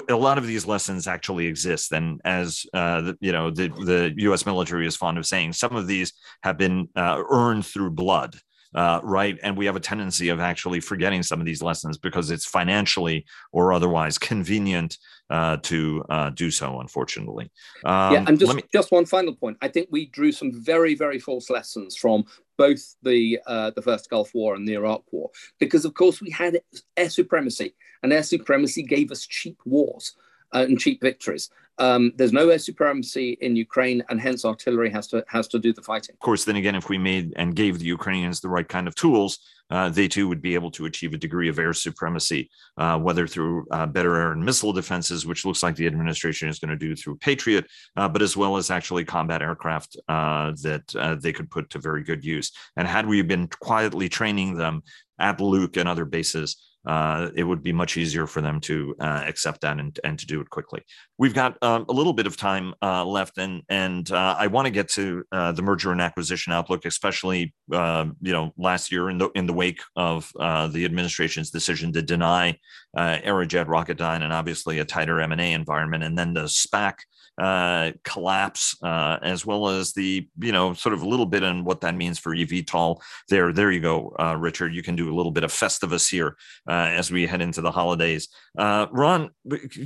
S1: a lot of these lessons actually exist, and as uh, the, you know, the the U.S. military is fond of saying, some of these have been uh, earned through blood uh, right? And we have a tendency of actually forgetting some of these lessons because it's financially or otherwise convenient uh, to uh, do so, unfortunately.
S3: Um, yeah, and just, me... just one final point. I think we drew some very, very false lessons from both the uh, the first Gulf War and the Iraq War, because of course we had air supremacy, and air supremacy gave us cheap wars uh, and cheap victories. Um, there's no air supremacy in Ukraine, and hence artillery has to has to do the fighting.
S1: Of course, then again, if we made and gave the Ukrainians the right kind of tools, uh, they too would be able to achieve a degree of air supremacy, uh, whether through uh, better air and missile defenses, which looks like the administration is going to do through Patriot, uh, but as well as actually combat aircraft uh, that uh, they could put to very good use. And had we been quietly training them at Luke and other bases, uh, it would be much easier for them to uh, accept that and, and to do it quickly. We've got um, a little bit of time uh, left, and and uh, I want to get to uh, the merger and acquisition outlook, especially um, you know last year in the in the wake of uh, the administration's decision to deny Aerojet Rocketdyne and obviously a tighter M and A environment, and then the SPAC uh, collapse, uh, as well as the you know sort of a little bit on what that means for eVTOL. There, there you go, uh, Richard. You can do a little bit of Festivus here uh, as we head into the holidays. Uh, Ron,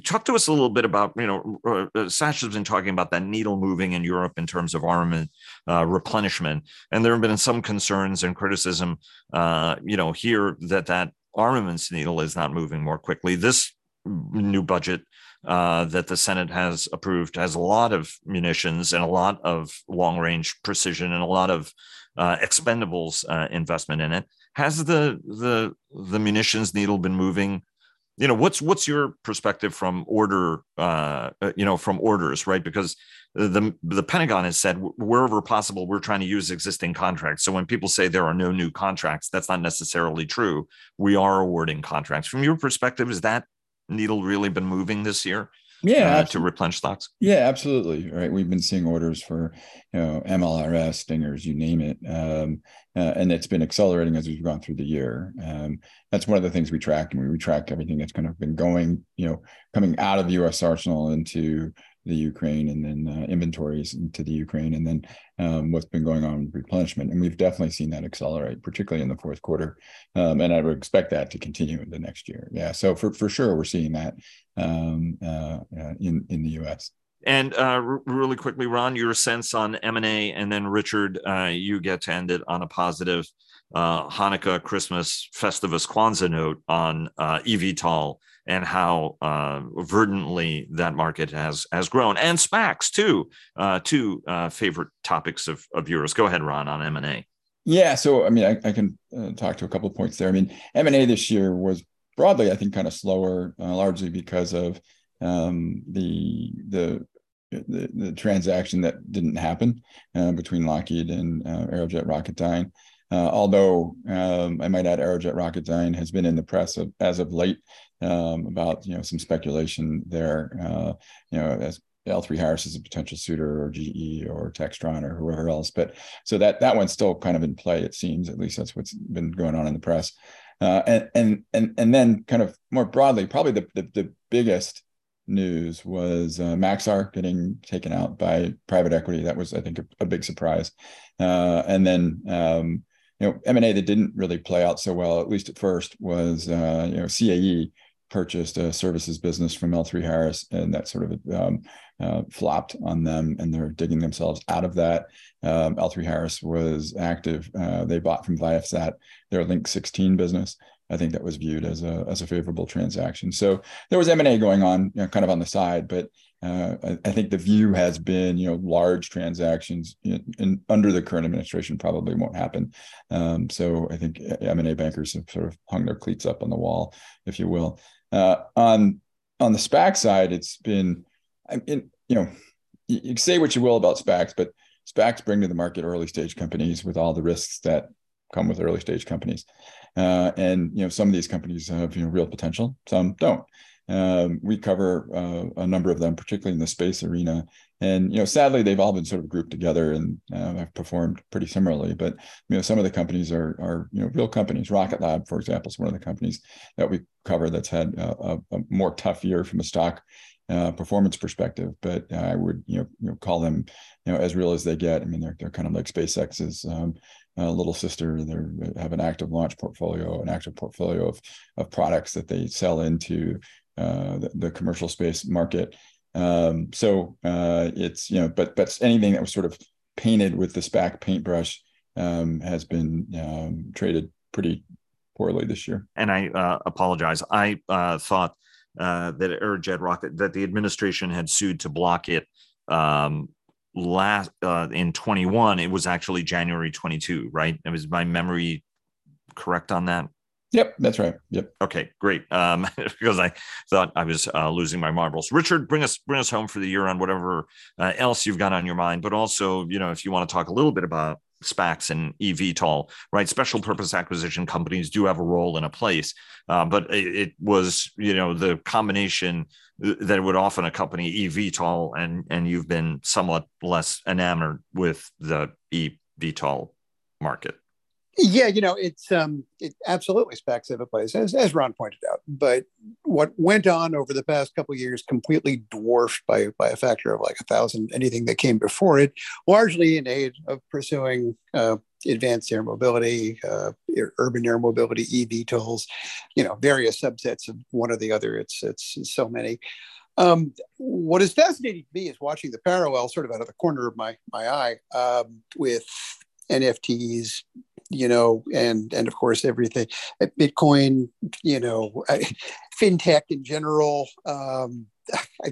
S1: talk to us a little bit about, you know, uh, Sash has been talking about that needle moving in Europe in terms of armament uh, replenishment. And there have been some concerns and criticism, uh, you know, here that that armaments needle is not moving more quickly. This new budget uh, that the Senate has approved has a lot of munitions and a lot of long range precision and a lot of uh, expendables uh, investment in it. Has the the the munitions needle been moving? You know, what's what's your perspective from order? Uh, you know, from orders, right? Because the the Pentagon has said wherever possible, we're trying to use existing contracts. So when people say there are no new contracts, that's not necessarily true. We are awarding contracts. From your perspective, is that needle really been moving this year?
S2: Yeah,
S1: uh, to replenish stocks.
S2: Yeah, absolutely. Right, we've been seeing orders for you know MLRS, Stingers, you name it, um, uh, and it's been accelerating as we've gone through the year. Um, that's one of the things we track, and we track everything that's kind of been going, you know, coming out of the U.S. arsenal into the Ukraine and then uh, inventories into the Ukraine and then um, what's been going on with replenishment. And we've definitely seen that accelerate, particularly in the fourth quarter. Um, and I would expect that to continue into next year. Yeah. So for, for sure, we're seeing that um, uh, uh, in, in the US.
S1: And uh, r- really quickly, Ron, your sense on M&A, and then Richard, uh, you get to end it on a positive uh, Hanukkah, Christmas, Festivus, Kwanzaa note on uh, eVTOL and how uh, verdantly that market has has grown, and SPACs too. Uh, two uh, favorite topics of of yours. Go ahead, Ron, on M and A.
S2: Yeah, so I mean, I, I can uh, talk to a couple points there. I mean, M and A this year was broadly, I think, kind of slower, uh, largely because of um, the the the, the, transaction that didn't happen uh, between Lockheed and Aerojet Rocketdyne. Uh, although um, I might add, Aerojet Rocketdyne has been in the press of, as of late um, about you know some speculation there. Uh, you know, as L3Harris is a potential suitor, or GE, or Textron, or whoever else. But so that that one's still kind of in play. It seems, at least that's what's been going on in the press. Uh, and and and and then kind of more broadly, probably the the, the biggest news was uh, Maxar getting taken out by private equity. That was, I think, a, a big surprise. Uh, and then um, you know M&A that didn't really play out so well, at least at first, was uh, you know CAE purchased a services business from L3Harris, and that sort of um, uh, flopped on them, and they're digging themselves out of that. Um, L3Harris was active; uh, they bought from Viasat their Link 16 business. I think that was viewed as a as a favorable transaction. So there was M and A going on, you know, kind of on the side, but uh, I, I, think the view has been, you know, large transactions in, in under the current administration probably won't happen. Um, so I think M and A bankers have sort of hung their cleats up on the wall, if you will. Uh, on on the SPAC side, it's been, I mean, you know, you, you say what you will about SPACs, but SPACs bring to the market early stage companies with all the risks that come with early stage companies. Uh, and you know, some of these companies have you know real potential, some don't. Um, we cover uh, a number of them, particularly in the space arena. And you know, sadly, they've all been sort of grouped together and uh, have performed pretty similarly. But you know, some of the companies are are you know real companies. Rocket Lab, for example, is one of the companies that we cover that's had a, a more tough year from a stock uh, performance perspective. But I would you know, you know call them you know as real as they get. I mean, they're they're kind of like SpaceX's um, uh, little sister. They have an active launch portfolio, an active portfolio of of products that they sell into uh, the, the, commercial space market. Um, so uh, it's you know, but but anything that was sort of painted with the SPAC paintbrush um, has been um, traded pretty poorly this year.
S1: And I uh, apologize. I uh, thought uh, that Aerojet Rocket that the administration had sued to block it um, last in 21. It was actually January 22, right? It was my memory correct on that.
S2: Yep, that's right. Yep.
S1: Okay, great. Um, because I thought I was uh, losing my marbles. Richard, bring us bring us home for the year on whatever uh, else you've got on your mind, but also, you know, if you want to talk a little bit about SPACs and eVTOL, right? Special purpose acquisition companies do have a role in a place, uh, but it, it, was, you know, the combination that would often accompany eVTOL, and and you've been somewhat less enamored with the eVTOL market.
S4: Yeah, you know, it's um, it absolutely SPACs have a place, as, as Ron pointed out. But what went on over the past couple years completely dwarfed by by a factor of like a thousand anything that came before it, largely in aid of pursuing uh, advanced air mobility, uh, urban air mobility, eVTOLs, you know, various subsets of one or the other. It's it's, it's so many. Um, what is fascinating to me is watching the parallel, sort of out of the corner of my my eye, um, with NFTs, you know, and and of course everything, Bitcoin, you know, fintech in general. Um, I,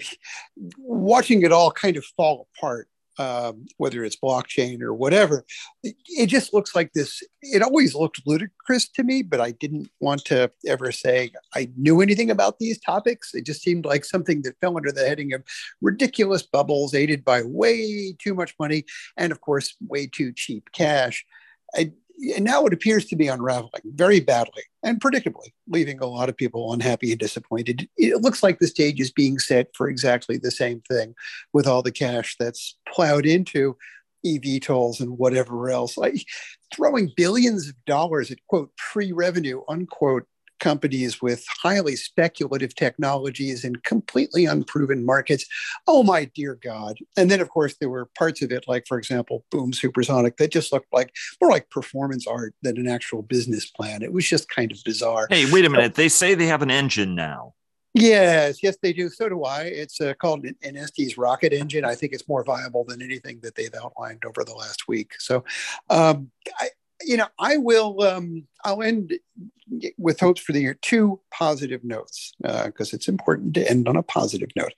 S4: watching it all kind of fall apart um, whether it's blockchain or whatever. It just looks like this. It always looked ludicrous to me, but I didn't want to ever say I knew anything about these topics. It just seemed like something that fell under the heading of ridiculous bubbles aided by way too much money and, of course, way too cheap cash. I, and now it appears to be unraveling very badly and predictably, leaving a lot of people unhappy and disappointed. It looks like the stage is being set for exactly the same thing with all the cash that's plowed into eVTOLs and whatever else. Like throwing billions of dollars at quote pre revenue, unquote companies with highly speculative technologies in completely unproven markets. Oh my dear God. And then of course there were parts of it, like for example, Boom Supersonic, that just looked like more like performance art than an actual business plan. It was just kind of bizarre.
S1: Hey, wait a minute. So, they say they have an engine now.
S4: Yes, yes, they do. So do I. It's uh, called an Estes rocket engine. I think it's more viable than anything that they've outlined over the last week. So, um, I, you know, I will. Um, I'll end with hopes for the year. Two positive notes because uh, it's important to end on a positive note.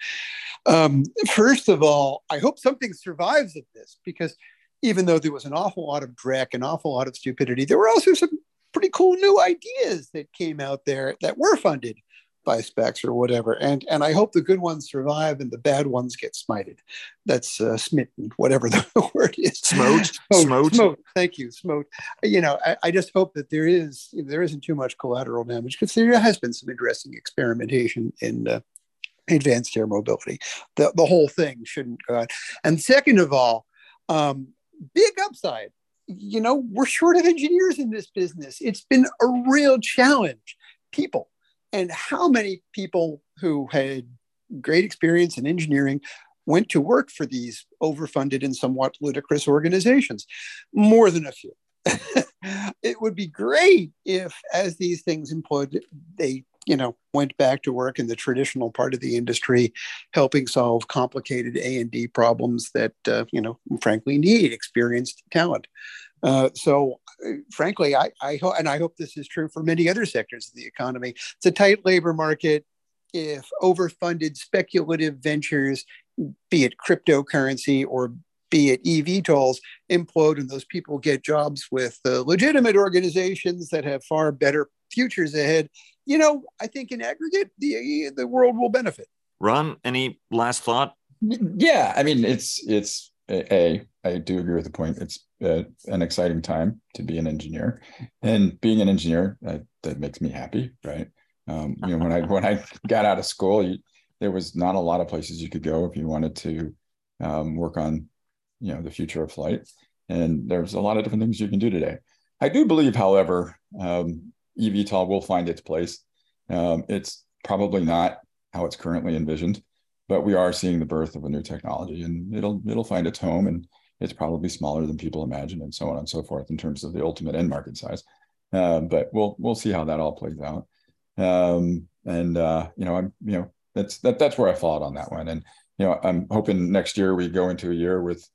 S4: Um, first of all, I hope something survives of this because even though there was an awful lot of dreck, an awful lot of stupidity, there were also some pretty cool new ideas that came out there that were funded by SPACs or whatever. And and I hope the good ones survive and the bad ones get smited. That's uh, smitten, whatever the word is.
S1: Smote. Smote.
S4: Smote. Thank you. Smote. You know, I, I just hope that there is there isn't too much collateral damage because there has been some interesting experimentation in uh, advanced air mobility. The the whole thing shouldn't go on. And second of all, um, big upside. You know, we're short of engineers in this business. It's been a real challenge. People, and how many people who had great experience in engineering went to work for these overfunded and somewhat ludicrous organizations? More than a few. it would be great if, as these things imploded, they you know went back to work in the traditional part of the industry helping solve complicated a&d problems that uh, you know frankly need experienced talent uh, so, uh, frankly, I, I hope, and I hope this is true for many other sectors of the economy. It's a tight labor market. If overfunded speculative ventures, be it cryptocurrency or be it eVTOLs, implode and those people get jobs with uh, legitimate organizations that have far better futures ahead, you know, I think in aggregate, the, the world will benefit.
S1: Ron, any last thought?
S2: Yeah, I mean, it's it's a, I do agree with the point. It's uh, an exciting time to be an engineer, and being an engineer that, that makes me happy, right? Um, you know, when I when I got out of school, you, there was not a lot of places you could go if you wanted to um, work on, you know, the future of flight, and there's a lot of different things you can do today. I do believe, however, um, eVTOL will find its place. Um, it's probably not how it's currently envisioned but we are seeing the birth of a new technology and it'll it'll find its home and it's probably smaller than people imagine and so on and so forth in terms of the ultimate end market size. Uh, but we'll we'll see how that all plays out. Um, and uh, you know i'm you know that's that that's where i fought on that one. And you know i'm hoping next year we go into a year with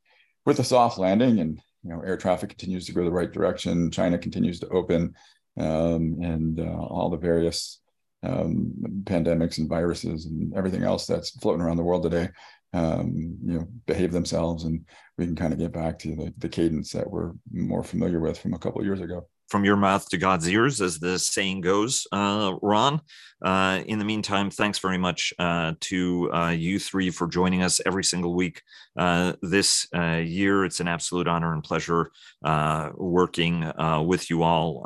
S2: with a soft landing and you know air traffic continues to go the right direction china continues to open um, and uh, all the various um, pandemics and viruses and everything else that's floating around the world today, um, you know, behave themselves, and we can kind of get back to the, the cadence that we're more familiar with from a couple years ago
S1: from your mouth to God's ears, as the saying goes, uh, Ron. Uh, in the meantime, thanks very much uh, to uh, you three for joining us every single week uh, this uh, year. It's an absolute honor and pleasure working with you all.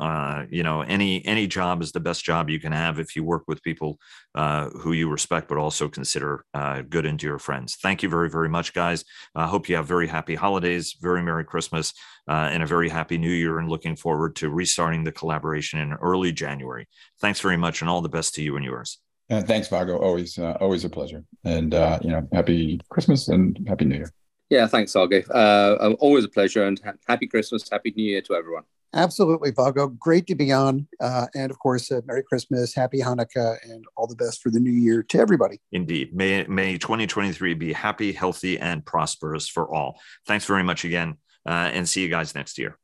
S1: you know, any any job is the best job you can have if you work with people who you respect, but also consider good and dear friends. Thank you very very much, guys. I hope you have very happy holidays, very merry Christmas, and a very happy New Year. And looking forward to restarting the collaboration in early January. Thanks very much, and all the best to you and yours.
S2: Uh, thanks, Vago. Always, uh, always a pleasure. And uh, you know, happy Christmas and happy New Year.
S3: Yeah, thanks, Vago. Uh, always a pleasure, and ha- happy Christmas, happy New Year to everyone.
S4: Absolutely, Vago. Great to be on. Uh, and of course, uh, Merry Christmas, Happy Hanukkah, and all the best for the new year to everybody.
S1: Indeed. May, may 2023 be happy, healthy, and prosperous for all. Thanks very much again, uh, Uh, and see you guys next year.